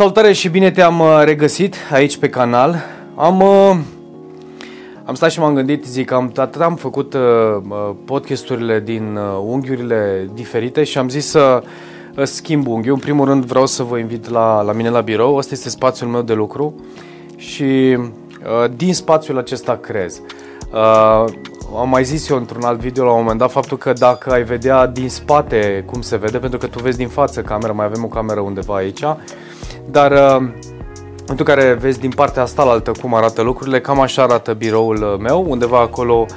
Salutare și bine te-am uh, regăsit aici pe canal. Am, uh, am stat și m-am gândit, zic, am, atât am făcut uh, uh, podcasturile din uh, unghiurile diferite și am zis să uh, schimb unghiul. În primul rând vreau să vă invit la, la mine la birou, ăsta este spațiul meu de lucru și uh, din spațiul acesta creez. Uh, am mai zis eu într-un alt video la un moment dat faptul că dacă ai vedea din spate cum se vede, pentru că tu vezi din față camera, mai avem o cameră undeva aici, dar uh, tu care vezi din partea asta la altă cum arată lucrurile, cam așa arată biroul uh, meu, undeva acolo uh,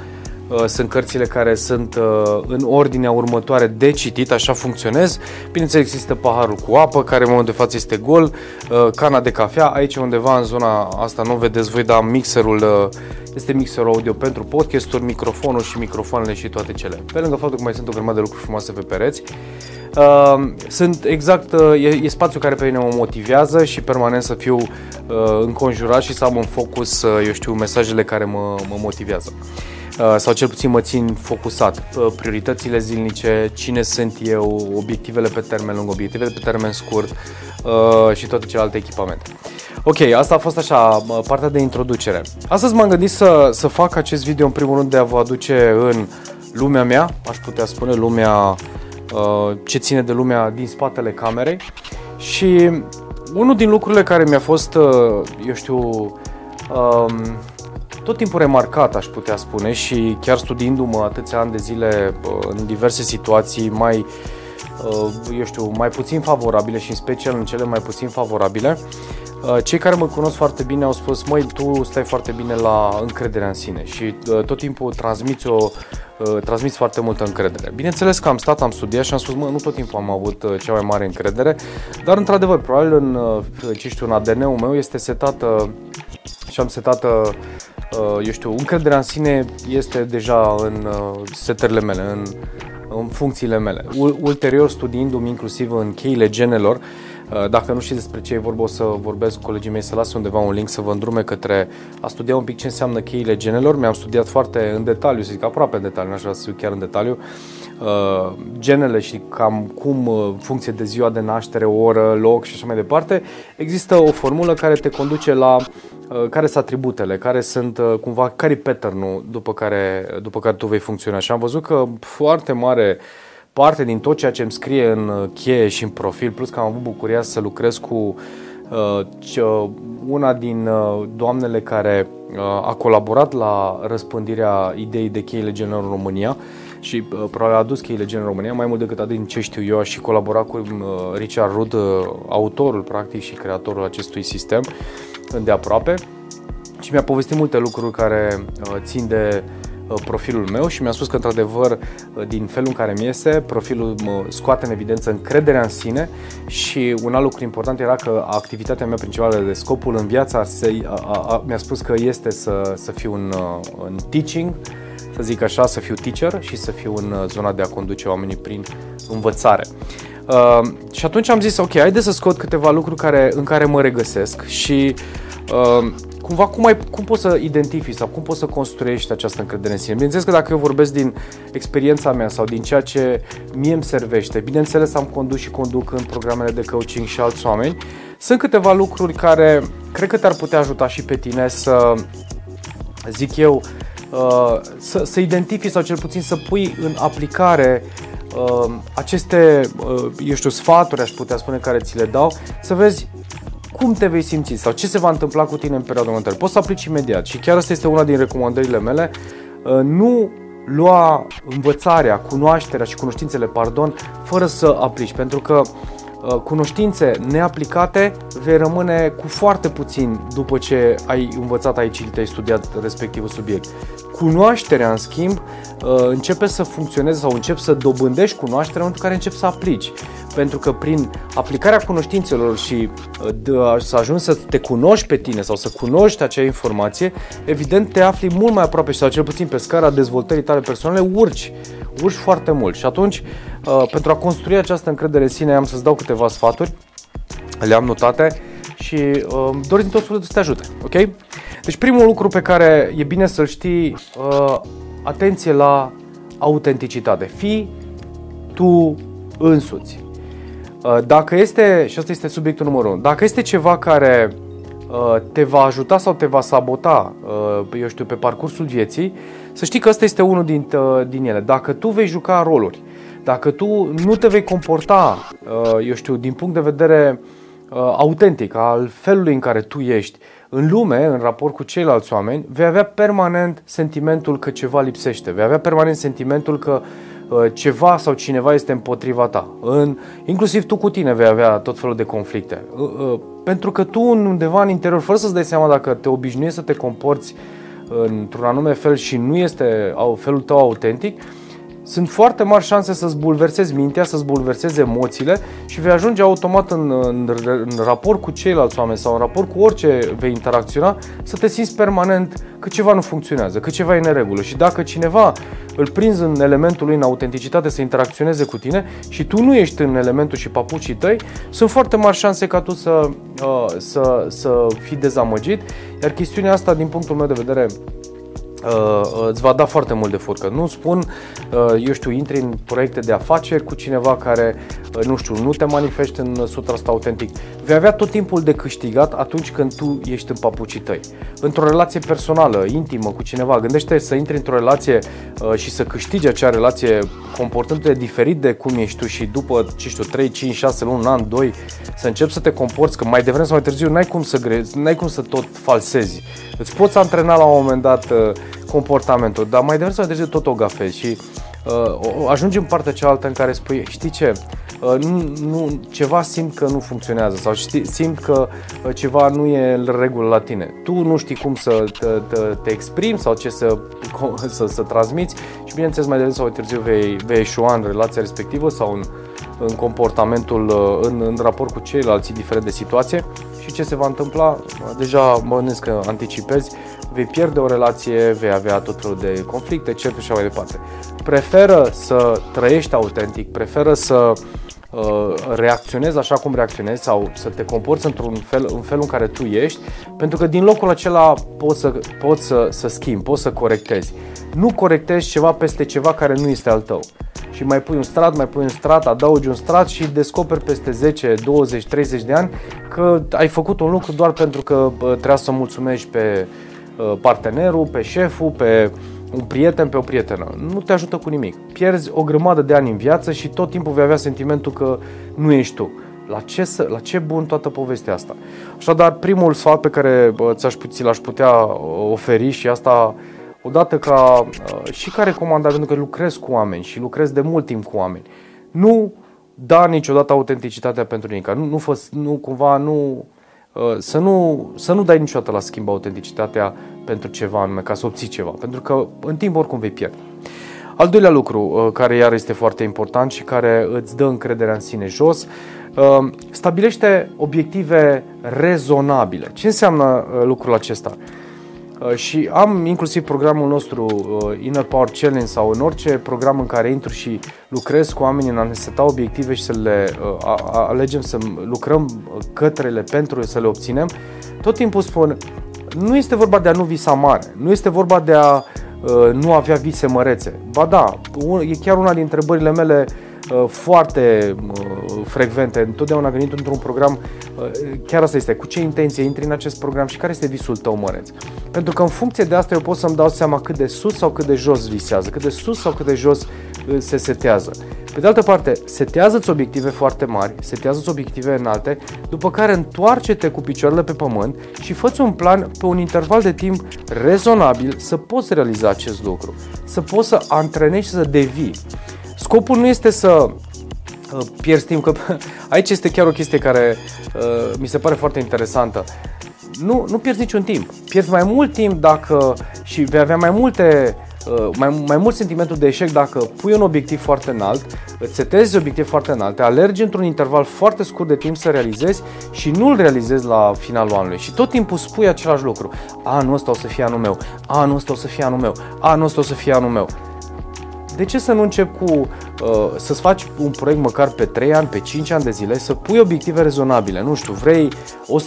sunt cărțile care sunt uh, în ordinea următoare de citit, așa funcționez. Bineînțeles există paharul cu apă, care în momentul de față este gol, uh, cana de cafea, aici undeva în zona asta nu vedeți voi, dar mixerul uh, este mixerul audio pentru podcasturi, microfonul și microfoanele și toate cele. Pe lângă faptul că mai sunt o grămadă de lucruri frumoase pe pereți, Uh, sunt exact, uh, e, e spațiul care pe mine mă motivează și permanent să fiu uh, înconjurat și să am în focus, uh, eu știu, mesajele care mă, mă motivează. Uh, sau cel puțin mă țin focusat. Uh, prioritățile zilnice, cine sunt eu, obiectivele pe termen lung, obiectivele pe termen scurt uh, și toate celelalte echipamente. Ok, asta a fost așa uh, partea de introducere. Astăzi m-am gândit să, să fac acest video în primul rând de a vă aduce în lumea mea, aș putea spune, lumea uh, ce ține de lumea din spatele camerei și unul din lucrurile care mi-a fost, uh, eu știu, um, tot timpul remarcat, aș putea spune, și chiar studiindu-mă atâția ani de zile uh, în diverse situații mai, uh, eu știu, mai puțin favorabile și în special în cele mai puțin favorabile, uh, cei care mă cunosc foarte bine au spus, măi, tu stai foarte bine la încrederea în sine și uh, tot timpul transmiți o uh, transmiți foarte multă încredere. Bineînțeles că am stat, am studiat și am spus, mă, nu tot timpul am avut uh, cea mai mare încredere, dar într-adevăr, probabil în, uh, ce știu, în ADN-ul meu este setată și am setată, uh, eu știu, încrederea în sine este deja în uh, setările mele, în, în funcțiile mele. U- ulterior, studiindu-mi inclusiv în cheile genelor, uh, dacă nu știți despre ce e vorba, o să vorbesc cu colegii mei să las undeva un link să vă îndrume către a studia un pic ce înseamnă cheile genelor. Mi-am studiat foarte în detaliu, să zic aproape în detaliu, n-aș vrea să fiu chiar în detaliu, uh, genele și cam cum, uh, în funcție de ziua de naștere, oră, loc și așa mai departe, există o formulă care te conduce la uh, care sunt atributele, care sunt uh, cumva, care e pattern-ul după care, după care tu vei funcționa. Și am văzut că foarte mare parte din tot ceea ce îmi scrie în uh, cheie și în profil, plus că am avut bucuria să lucrez cu uh, ce- una din uh, doamnele care uh, a colaborat la răspândirea ideii de cheile genelor în România și uh, probabil a adus cheile gen în România, mai mult decât atât din ce știu eu, a și colaborat cu uh, Richard Rudd, uh, autorul practic și creatorul acestui sistem de aproape și mi-a povestit multe lucruri care uh, țin de uh, profilul meu și mi-a spus că într-adevăr uh, din felul în care mi este, profilul mă scoate în evidență încrederea în sine și un alt lucru important era că activitatea mea principală de scopul în viața se, a, a, a, mi-a spus că este să, să fiu în, uh, în teaching, să zic așa, să fiu teacher și să fiu în uh, zona de a conduce oamenii prin învățare. Uh, și atunci am zis, ok, haide să scot câteva lucruri care, în care mă regăsesc și uh, cumva cum, ai, cum poți să identifici sau cum poți să construiești această încredere în sine. Bineînțeles că dacă eu vorbesc din experiența mea sau din ceea ce mie îmi servește, bineînțeles am condus și conduc în programele de coaching și alți oameni, sunt câteva lucruri care cred că te-ar putea ajuta și pe tine să, zic eu, uh, să, să identifici sau cel puțin să pui în aplicare uh, aceste, uh, eu știu, sfaturi, aș putea spune, care ți le dau, să vezi cum te vei simți sau ce se va întâmpla cu tine în perioada următoare. Poți să aplici imediat și chiar asta este una din recomandările mele. Uh, Nu lua învățarea, cunoașterea și cunoștințele, pardon, fără să aplici, pentru că uh, cunoștințe neaplicate vei rămâne cu foarte puțin după ce ai învățat, ai citit, ai studiat respectivul subiect. Cunoașterea, în schimb, uh, începe să funcționeze sau începi să dobândești cunoașterea în momentul în care începi să aplici. Pentru că prin aplicarea cunoștințelor și uh, de- să ajungi să te cunoști pe tine sau să cunoști acea informație, evident te afli mult mai aproape sau cel puțin pe scara dezvoltării tale personale urci, urci foarte mult. Și atunci, uh, pentru a construi această încredere în sine, am să-ți dau câteva sfaturi, le-am notate și uh, doresc din tot sufletul să te ajute, ok? Deci primul lucru pe care e bine să-l știi, uh, atenție la autenticitate. Fii tu însuți. Uh, dacă este, și asta este subiectul numărul 1, dacă este ceva care uh, te va ajuta sau te va sabota, uh, eu știu, pe parcursul vieții, să știi că ăsta este unul din, din ele. Dacă tu vei juca roluri, dacă tu nu te vei comporta, eu știu, din punct de vedere autentic, al felului în care tu ești, în lume, în raport cu ceilalți oameni, vei avea permanent sentimentul că ceva lipsește, vei avea permanent sentimentul că uh, ceva sau cineva este împotriva ta. În, inclusiv tu cu tine vei avea tot felul de conflicte. Uh, uh, pentru că tu undeva în interior, fără să-ți dai seama dacă te obișnuiești să te comporți într-un anume fel și nu este felul tău autentic, sunt foarte mari șanse să-ți bulversezi mintea, să-ți bulversezi emoțiile și vei ajunge automat în, în, în raport cu ceilalți oameni sau în raport cu orice vei interacționa să te simți permanent că ceva nu funcționează, că ceva e în neregulă și dacă cineva îl prinzi în elementul lui în autenticitate să interacționeze cu tine și tu nu ești în elementul și papucii tăi, sunt foarte mari șanse ca tu să, uh, să, să fii dezamăgit, iar chestiunea asta din punctul meu de vedere uh, îți va da foarte mult de furcă. Nu spun, uh, eu știu, intri în proiecte de afaceri cu cineva care, uh, nu știu, nu te manifesti în 100% autentic. Vei avea tot timpul de câștigat atunci când tu ești în papucii tăi. Într-o relație personală, intimă cu cineva, gândește să intri într-o relație uh, și să câștigi acea relație comportându-te diferit de cum ești tu și după, ce știu, 3, 5, 6 luni, un an, 2, să începi să te comporți, că mai devreme sau mai târziu n-ai cum să, grezi, n-ai cum să tot falsezi. Îți poți antrena la un moment dat uh, comportamentul, dar mai devreme sau mai târziu tot o gafezi și uh, ajungi în partea cealaltă în care spui, știi ce, uh, nu, nu, ceva simt că nu funcționează sau știi, simt că uh, ceva nu e în regulă la tine. Tu nu știi cum să te, te, te exprimi sau ce să, să, să transmiți și bineînțeles mai devreme sau mai târziu vei, vei eșua în relația respectivă sau în, în comportamentul, uh, în, în raport cu ceilalți, diferent de situație și ce se va întâmpla, deja mă gândesc că anticipezi, vei pierde o relație, vei avea tot felul de conflicte, certuri și așa mai departe. Preferă să trăiești autentic, preferă să uh, reacționezi așa cum reacționezi sau să te comporți într-un fel, în felul în care tu ești, pentru că din locul acela poți să, poți să, să schimbi, poți să corectezi. Nu corectezi ceva peste ceva care nu este al tău și mai pui un strat, mai pui un strat, adaugi un strat și descoperi peste 10, 20, 30 de ani că ai făcut un lucru doar pentru că trebuia să mulțumești pe Uh, partenerul, pe șeful, pe un prieten, pe o prietenă. Nu te ajută cu nimic. Pierzi o grămadă de ani în viață și tot timpul vei avea sentimentul că nu ești tu. La ce, să, la ce bun toată povestea asta? Așadar, primul sfat pe care ți-aș, ți l-aș putea uh, oferi și asta odată ca uh, și ca recomandare, pentru că lucrez cu oameni și lucrez de mult timp cu oameni. Nu da niciodată autenticitatea pentru nimic. Nu, nu, fă, nu cumva nu Uh, să nu, să nu dai niciodată la schimb autenticitatea pentru ceva anume, ca să obții ceva, pentru că în timp oricum vei pierde. Al doilea lucru, uh, care iar este foarte important și care îți dă încrederea în sine jos, uh, stabilește obiective rezonabile. Ce înseamnă lucrul acesta? Uh, și am inclusiv programul nostru uh, Inner Power Challenge sau în orice program în care intru și lucrez cu oamenii în a ne seta obiective și să le uh, alegem să lucrăm cătrele pentru să le obținem, tot timpul spun, nu este vorba de a nu visa mare, nu este vorba de a nu avea vise mărețe. Ba da, e chiar una din întrebările mele Uh, foarte uh, frecvente. Întotdeauna când intru într-un program, uh, chiar asta este, cu ce intenție intri în acest program și care este visul tău măreț. Pentru că în funcție de asta eu pot să-mi dau seama cât de sus sau cât de jos visează, cât de sus sau cât de jos se setează. Pe de altă parte, setează-ți obiective foarte mari, setează-ți obiective înalte, după care întoarce-te cu picioarele pe pământ și fă un plan pe un interval de timp rezonabil să poți realiza acest lucru, să poți să antrenezi și să devii. Scopul nu este să uh, pierzi timp, că aici este chiar o chestie care uh, mi se pare foarte interesantă. Nu, nu pierzi niciun timp. Pierzi mai mult timp dacă și vei avea mai multe uh, mai, mai mult sentimentul de eșec dacă pui un obiectiv foarte înalt, îți setezi obiectiv foarte înalte, alergi într-un interval foarte scurt de timp să realizezi și nu îl realizezi la finalul anului. Și tot timpul spui același lucru. Anul ăsta o să fie anul meu, anul ăsta o să fie anul meu, anul ăsta o să fie anul meu de ce să nu încep cu uh, să-ți faci un proiect măcar pe 3 ani, pe 5 ani de zile, să pui obiective rezonabile. Nu știu, vrei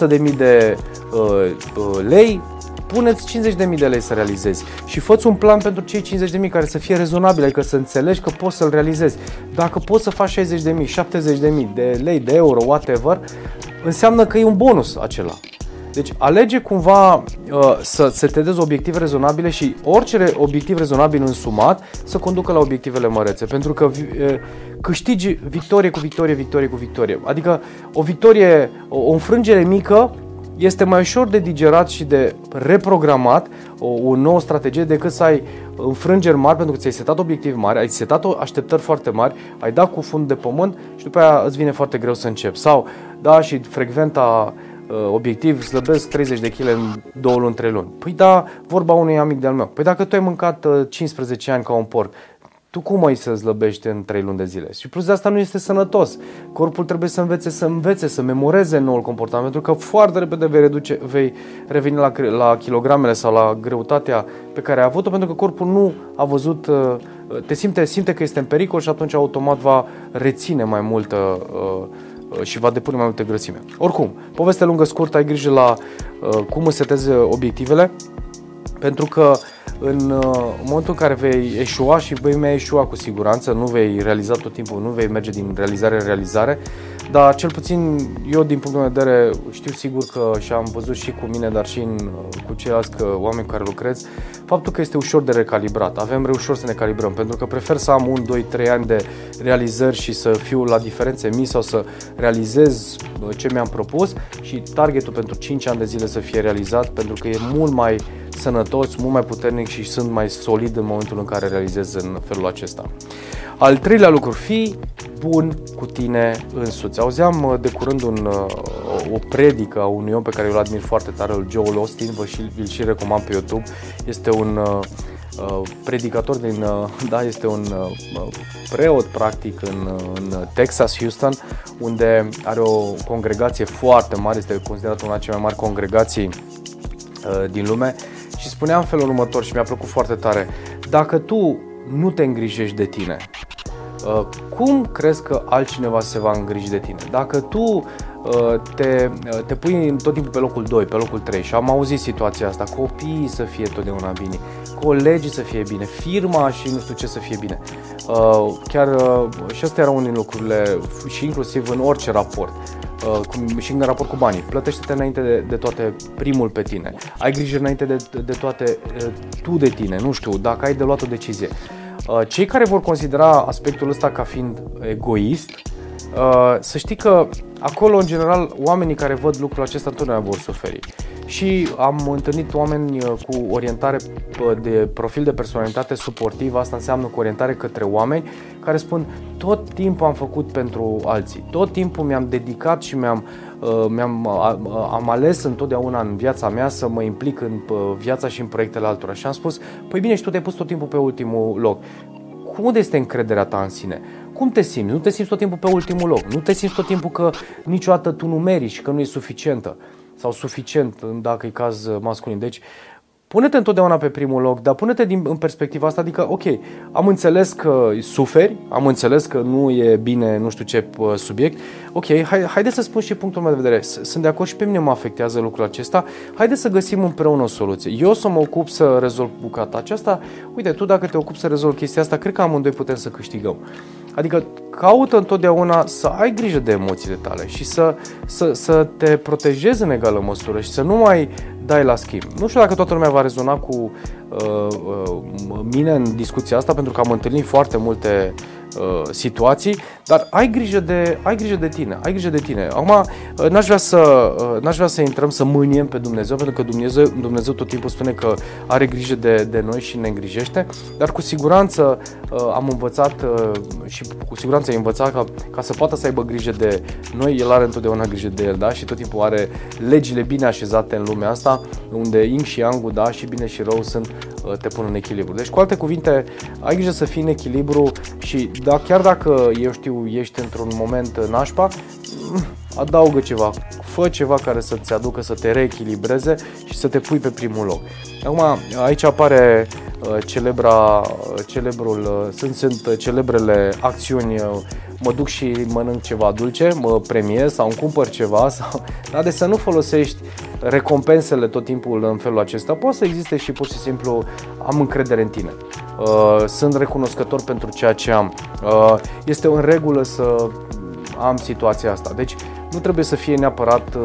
100.000 de uh, uh, lei, puneți 50.000 de lei să realizezi și fă un plan pentru cei 50.000 care să fie rezonabil, adică să înțelegi că poți să-l realizezi. Dacă poți să faci 60.000, 70.000 de lei, de euro, whatever, înseamnă că e un bonus acela. Deci alege cumva uh, să setezi obiective rezonabile și orice obiectiv rezonabil însumat să conducă la obiectivele mărețe. Pentru că uh, câștigi victorie cu victorie, victorie cu victorie. Adică o victorie, o, o înfrângere mică este mai ușor de digerat și de reprogramat o, o nouă strategie decât să ai înfrângeri mari pentru că ți-ai setat obiectivi mari, ai setat așteptări foarte mari, ai dat cu fund de pământ și după aia îți vine foarte greu să începi. Sau, da, și frecventa uh, obiectiv, slăbesc 30 de kg în 2 luni, 3 luni. Păi da, vorba unui amic de-al meu. Păi dacă tu ai mâncat 15 uh, ani ca un porc, tu cum ai să slăbești în 3 luni de zile? Și plus de asta nu este sănătos. Corpul trebuie să învețe să învețe, să memoreze noul comportament, pentru că foarte repede vei, reduce, vei reveni la, la kilogramele sau la greutatea pe care ai avut-o, pentru că corpul nu a văzut, uh, te simte, simte că este în pericol și atunci automat va reține mai multă uh, uh, și va depune mai multe grăsime. Oricum, poveste lungă, scurtă, ai grijă la cum îți setezi obiectivele, pentru că în uh, momentul în care vei eșua și vei mai eșua cu siguranță, nu vei realiza tot timpul, nu vei merge din realizare în realizare, dar cel puțin eu din punctul meu de vedere știu sigur că și am văzut și cu mine, dar și în, uh, cu ceilalți că, oameni care lucrez, faptul că este ușor de recalibrat. Avem reușor să ne calibrăm, pentru că prefer să am un, 2, 3 ani de realizări și să fiu la diferențe mici sau să realizez uh, ce mi-am propus și targetul pentru 5 ani de zile să fie realizat, pentru că e mult mai sănătos, mult mai puternic și sunt mai solid în momentul în care realizez în felul acesta. Al treilea lucru, fii bun cu tine însuți. Auzeam uh, de curând un, uh, o predică a unui om pe care îl admir foarte tare, el Joel Austin, vă și, îl și recomand pe YouTube. Este un uh, predicator din, da, este un preot practic în, în Texas, Houston, unde are o congregație foarte mare, este considerat una dintre cele mai mari congregații din lume și spunea în felul următor și mi-a plăcut foarte tare. Dacă tu nu te îngrijești de tine, uh, cum crezi că altcineva se va îngriji de tine? Dacă tu uh, te, uh, te pui tot timpul pe locul 2, pe locul 3 și am auzit situația asta, copiii să fie totdeauna bine, colegii să fie bine, firma și nu știu ce să fie bine. Chiar și asta era unul din lucrurile și inclusiv în orice raport uh, cum, și în raport cu banii. Plătește-te înainte de, de toate primul pe tine. Ai grijă înainte de, de toate uh, tu de tine, nu știu, dacă ai de luat o decizie. Uh, cei care vor considera aspectul ăsta ca fiind egoist, uh, să știi că acolo, în general, oamenii care văd lucrul acesta întotdeauna vor suferi. Și am întâlnit oameni uh, cu orientare uh, de profil de personalitate suportiv, asta înseamnă cu orientare către oameni care spun tot timpul am făcut pentru alții, tot timpul mi-am dedicat și mi-am, uh, mi-am am ales întotdeauna în viața mea să mă implic în viața și în proiectele altora. Și am spus, păi bine, și tu te-ai pus tot timpul pe ultimul loc. Cum este încrederea ta în sine? Cum te simți? Nu te simți tot timpul pe ultimul loc. Nu te simți tot timpul că niciodată tu nu meriți și că nu e suficientă sau suficient dacă e caz masculin. Deci Pune-te întotdeauna pe primul loc, dar pune-te din, în perspectiva asta, adică, ok, am înțeles că suferi, am înțeles că nu e bine nu știu ce subiect, ok, hai, haide să spun și punctul meu de vedere. Sunt de acord și pe mine mă afectează lucrul acesta, haide să găsim împreună o soluție. Eu să mă ocup să rezolv bucata aceasta, uite, tu dacă te ocupi să rezolvi chestia asta, cred că amândoi putem să câștigăm. Adică caută întotdeauna să ai grijă de emoțiile tale și să, să, să te protejezi în egală măsură și să nu mai dai la schimb. Nu știu dacă toată lumea va rezona cu uh, uh, mine în discuția asta, pentru că am întâlnit foarte multe uh, situații, dar ai grijă, de, ai grijă de tine, ai grijă de tine. Acum, uh, n-aș vrea, să, uh, n-aș vrea să intrăm să mâniem pe Dumnezeu, pentru că Dumnezeu, Dumnezeu tot timpul spune că are grijă de, de noi și ne îngrijește, dar cu siguranță uh, am învățat uh, și cu siguranță ai învățat ca, ca să poată să aibă grijă de noi, El are întotdeauna grijă de El, da? Și tot timpul are legile bine așezate în lumea asta, unde ing și yang da, și bine și rău sunt, uh, te pun în echilibru. Deci, cu alte cuvinte, ai grijă să fii în echilibru și da, chiar dacă, eu știu, ești într-un moment nașpa, adaugă ceva, fă ceva care să-ți aducă, să te reechilibreze și să te pui pe primul loc. Acum, aici apare uh, celebra, uh, celebrul, uh, sunt, sunt celebrele acțiuni mă duc și mănânc ceva dulce, mă premiez sau îmi cumpăr ceva, sau, dar de să nu folosești recompensele tot timpul în felul acesta, poate să existe și pur și simplu am încredere în tine. Sunt recunoscător pentru ceea ce am. Este în regulă să am situația asta. Deci nu trebuie să fie neapărat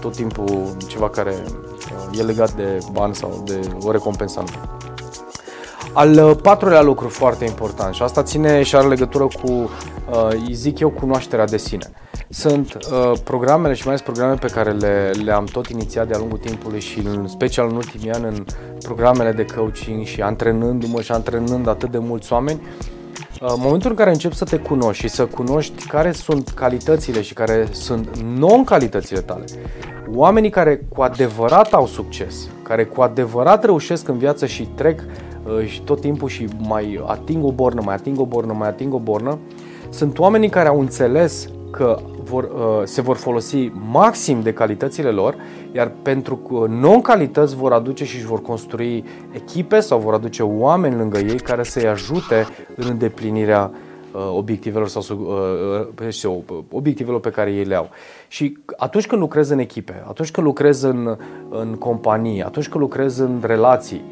tot timpul ceva care e legat de bani sau de o recompensă anume. Al uh, patrulea lucru foarte important și asta ține și are legătură cu, uh, îi zic eu, cunoașterea de sine. Sunt uh, programele și mai ales programele pe care le, le-am tot inițiat de-a lungul timpului și în special în ultimii ani în programele de coaching și antrenându-mă și antrenând atât de mulți oameni, în momentul în care începi să te cunoști și să cunoști care sunt calitățile și care sunt non-calitățile tale, oamenii care cu adevărat au succes, care cu adevărat reușesc în viață și trec uh, și tot timpul și mai ating o bornă, mai ating o bornă, mai ating o bornă, sunt oamenii care au înțeles că vor, uh, se vor folosi maxim de calitățile lor, iar pentru non-calități vor aduce și își vor construi echipe sau vor aduce oameni lângă ei care să-i ajute în îndeplinirea uh, obiectivelor sau știu, obiectivelor pe care ei le au. Și atunci când lucrezi în echipe, atunci când lucrezi în, în companie, atunci când lucrezi în relații,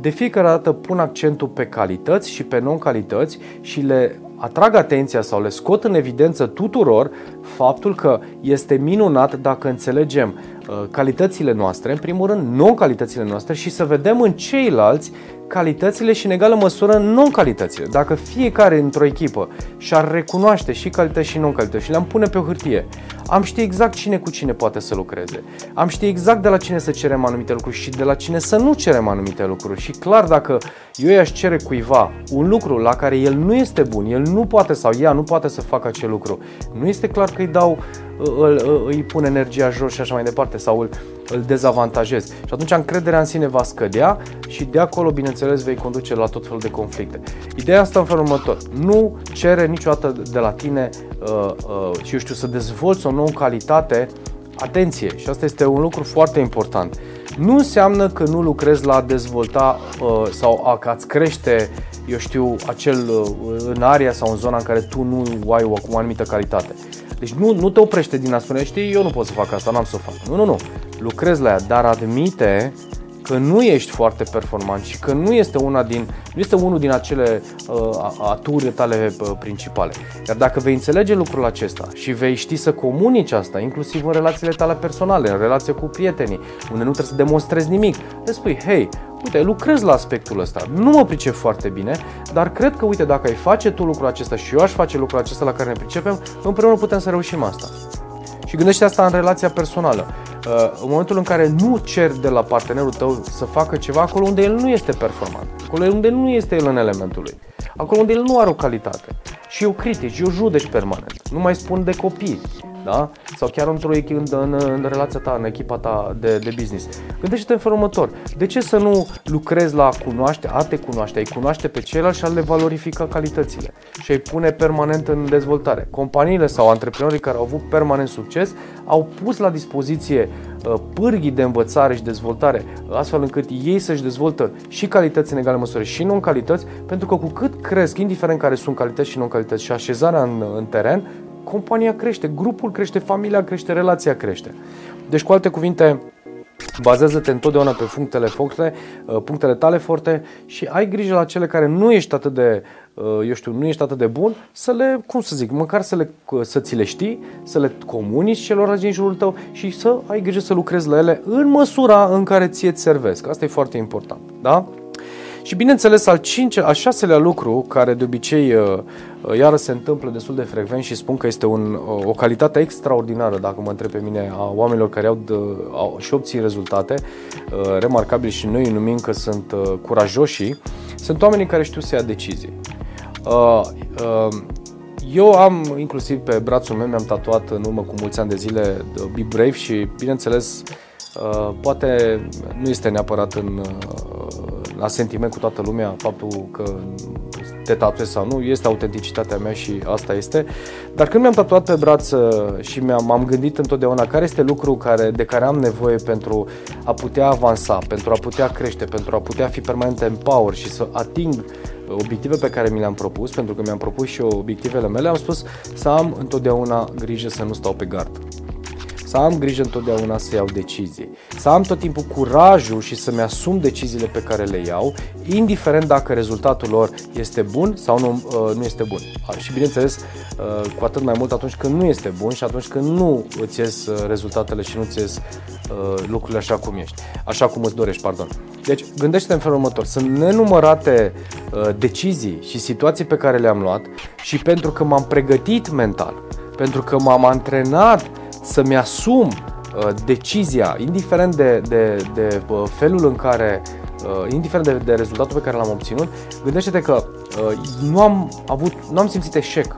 de fiecare dată pun accentul pe calități și pe non-calități și le atrag atenția sau le scot în evidență tuturor faptul că este minunat dacă înțelegem. uh, calitățile noastre, în primul rând non-calitățile noastre și să vedem în ceilalți calitățile și în egală măsură non-calitățile. Dacă fiecare într-o echipă și-ar recunoaște și calități și non-calități și le-am pune pe o hârtie, am ști exact cine cu cine poate să lucreze. Am ști exact de la cine să cerem anumite lucruri și de la cine să nu cerem anumite lucruri. Și clar, dacă eu i-aș cere cuiva un lucru la care el nu este bun, el nu poate sau ea nu poate să facă acel lucru, nu este clar că îi dau îl, îi pun energia jos și așa mai departe sau îl, îl dezavantajez. Și atunci încrederea în sine va scădea și de acolo, bineînțeles, vei conduce la tot felul de conflicte. Ideea asta în felul următor. Nu cere niciodată de la tine uh, uh, și eu știu să dezvolți o nouă calitate Atenție, și asta este un lucru foarte important. Nu înseamnă că nu lucrezi la a dezvolta uh, sau a, că ați crește, eu știu, acel uh, în area sau în zona în care tu nu ai o, o anumită calitate. Deci nu, nu te oprește din a spune, știi, eu nu pot să fac asta, n-am să o fac. Nu, nu, nu. Lucrezi la ea, dar admite că nu ești foarte performant și că nu este, una din, nu este unul din acele uh, aturi tale uh, principale. Iar dacă vei înțelege lucrul acesta și vei ști să comunici asta, inclusiv în relațiile tale personale, în relație cu prietenii, unde nu trebuie să demonstrezi nimic, le spui, hei, uite, lucrez la aspectul ăsta, nu mă pricep foarte bine, dar cred că, uite, dacă ai face tu lucrul acesta și eu aș face lucrul acesta la care ne pricepem, împreună putem să reușim asta. Și gândește asta în relația personală. Uh, în momentul în care nu ceri de la partenerul tău să facă ceva acolo unde el nu este performant, acolo unde nu este el în elementul lui, acolo unde el nu are o calitate. Și eu critici, eu judeci permanent. Nu mai spun de copii da? sau chiar într-o echipă, în, în relația ta, în echipa ta de, de business. Gândește-te în felul următor. De ce să nu lucrezi la a cunoaște, a te cunoaște, ai cunoaște pe ceilalți și a le valorifica calitățile și ai pune permanent în dezvoltare. Companiile sau antreprenorii care au avut permanent succes au pus la dispoziție uh, pârghii de învățare și dezvoltare, astfel încât ei să-și dezvoltă și calități în egală măsură și non-calități, pentru că cu cât cresc, indiferent care sunt calități și non-calități și așezarea în, în teren, compania crește, grupul crește, familia crește, relația crește. Deci, cu alte cuvinte, Bazează-te întotdeauna pe punctele forte, uh, punctele tale forte și ai grijă la cele care nu ești atât de, uh, eu știu, nu ești atât de bun, să le, cum să zic, măcar să, le, să ți le știi, să le comunici celorlalți din jurul tău și să ai grijă să lucrezi la ele în măsura în care ție ți servesc. Asta e foarte important, da? Și bineînțeles, al cincea, al șaselea lucru, care de obicei uh, uh, iară se întâmplă destul de frecvent și spun că este un, uh, o calitate extraordinară, dacă mă întreb pe mine, a oamenilor care au, de, au și obțin rezultate remarcabile și noi îi numim că sunt curajoși, sunt oamenii care știu să ia decizii. Eu am, inclusiv pe brațul meu, mi-am tatuat în urmă cu mulți ani de zile Be Brave și, bineînțeles, poate nu este neapărat în la sentiment cu toată lumea faptul că te tatuezi sau nu, este autenticitatea mea și asta este. Dar când mi-am tatuat pe braț și mi-am, m-am gândit întotdeauna care este lucru care, de care am nevoie pentru a putea avansa, pentru a putea crește, pentru a putea fi permanent empower și să ating obiective pe care mi le-am propus, pentru că mi-am propus și eu obiectivele mele, am spus să am întotdeauna grijă să nu stau pe gard să am grijă întotdeauna să iau decizii, să am tot timpul curajul și să-mi asum deciziile pe care le iau, indiferent dacă rezultatul lor este bun sau nu, uh, nu este bun. Și bineînțeles, uh, cu atât mai mult atunci când nu este bun și atunci când nu îți ies uh, rezultatele și nu îți ies lucrurile așa cum ești, așa cum îți dorești, pardon. Deci, gândește-te în felul următor. Sunt nenumărate decizii și situații pe care le-am luat și pentru că m-am pregătit mental, pentru că m-am antrenat să-mi asum uh, decizia, indiferent de, de, de uh, felul în care, uh, indiferent de, de rezultatul pe care l-am obținut, gândește-te că uh, nu am avut, nu am simțit eșec,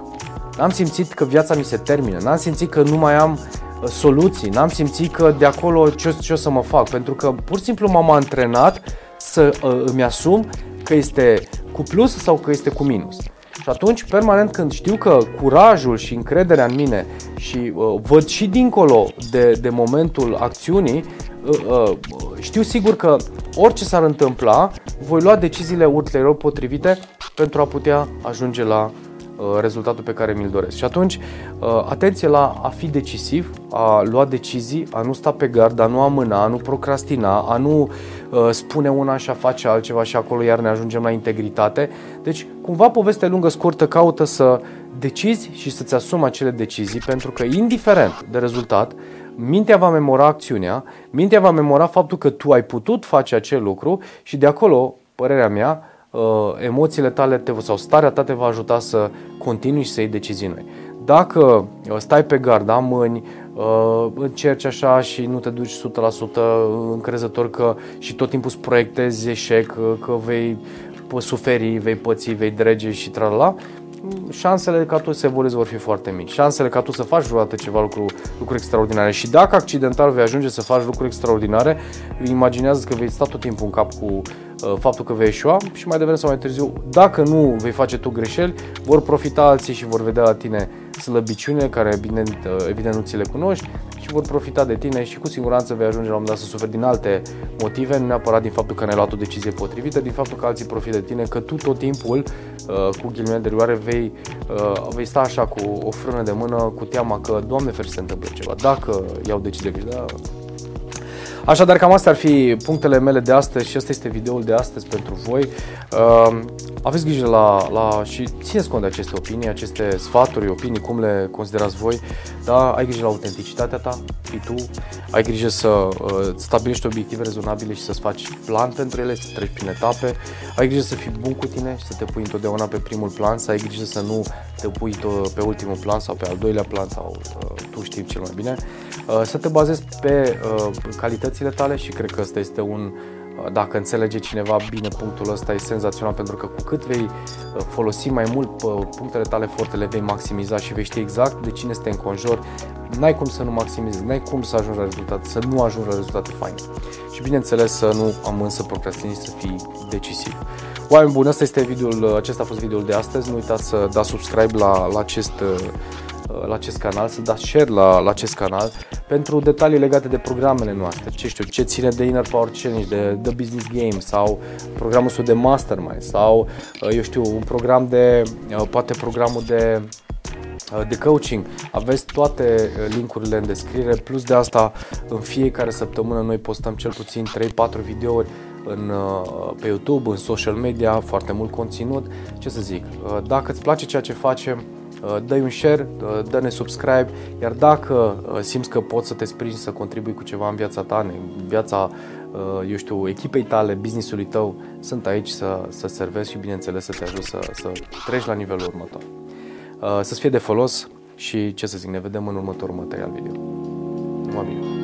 n-am simțit că viața mi se termină, n-am simțit că nu mai am uh, soluții, n-am simțit că de acolo ce, ce o să mă fac, pentru că pur și simplu m-am antrenat să uh, îmi asum că este cu plus sau că este cu minus. Și atunci, permanent, când știu că curajul și încrederea în mine și uh, văd și dincolo de, de momentul acțiunii, uh, uh, știu sigur că orice s-ar întâmpla, voi lua deciziile ulterior potrivite pentru a putea ajunge la uh, rezultatul pe care mi-l doresc. Și atunci, uh, atenție la a fi decisiv, a lua decizii, a nu sta pe gard, a nu amâna, a nu procrastina, a nu Uh, spune una și a face altceva și acolo iar ne ajungem la integritate. Deci, cumva, poveste lungă, scurtă, caută să decizi și să-ți asumi acele decizii, pentru că, indiferent de rezultat, mintea va memora acțiunea, mintea va memora faptul că tu ai putut face acel lucru și de acolo, părerea mea, uh, emoțiile tale te, sau starea ta te va ajuta să continui și să iei decizii noi. Dacă uh, stai pe gard, amâni, uh, încerci așa și nu te duci 100% încrezător că și tot timpul îți proiectezi eșec, uh, că vei suferi, vei păți, vei drege și tralala, șansele ca tu să evoluezi vor fi foarte mici. Șansele ca tu să faci vreodată ceva lucru, lucruri extraordinare. Și dacă accidental vei ajunge să faci lucruri extraordinare, imaginează că vei sta tot timpul în cap cu uh, faptul că vei eșua și mai devreme sau mai târziu, dacă nu vei face tu greșeli, vor profita alții și vor vedea la tine slăbiciune care evident, uh, evident nu ți le cunoști și vor profita de tine și cu siguranță vei ajunge la un moment dat să suferi din alte motive, nu neapărat din faptul că ne-ai luat o decizie potrivită, din faptul că alții profită de tine, că tu tot timpul, uh, cu ghilimele de rioare, vei, uh, vei sta așa cu o frână de mână, cu teama că, Doamne fer, se întâmplă ceva. Dacă iau decizie greșită, Așadar, cam astea ar fi punctele mele de astăzi și ăsta este videoul de astăzi pentru voi. Uh, aveți grijă la, la și țineți cont de aceste opinii, aceste sfaturi, opinii, cum le considerați voi, da? ai grijă la autenticitatea ta, fii tu, ai grijă să uh, stabilești obiective rezonabile și să-ți faci plan pentru ele, să treci prin etape, ai grijă să fii bun cu tine și să te pui întotdeauna pe primul plan, să ai grijă să nu te pui pe ultimul plan sau pe al doilea plan sau uh, tu știi cel mai bine, uh, să te bazezi pe uh, calitățile tale și cred că ăsta este un dacă înțelege cineva bine punctul ăsta, e senzațional pentru că cu cât vei uh, folosi mai mult uh, punctele tale forte, le vei maximiza și vei ști exact de cine este în conjur, n-ai cum să nu maximizezi, n-ai cum să ajungi la rezultate, să nu ajungi la rezultate faine. Și bineînțeles să nu am să procrastinezi, să fii decisiv. Oameni buni, asta este videoul, acesta a fost videoul de astăzi. Nu uitați să dați subscribe la, la acest uh, Uh, la acest canal, să dați share la, la acest canal pentru detalii legate de programele noastre, ce știu, ce ține de Inner Power Challenge, de The Business Game sau programul său de Mastermind sau, uh, eu știu, un program de, uh, poate programul de de coaching. Aveți toate linkurile în descriere, plus de asta în fiecare săptămână noi postăm cel puțin 3-4 videouri în, pe YouTube, în social media, foarte mult conținut. Ce să zic, dacă îți place ceea ce facem, Uh, dă un share, uh, dă-ne subscribe, iar dacă uh, simți că poți să te sprijini să contribui cu ceva în viața ta, în viața, eu știu, echipei tale, business-ului tău, sunt aici să, să servesc și bineînțeles să te ajut să, să treci la nivelul următor. Să-ți fie de folos și ce să zic, ne vedem în următorul material video. Numai bine!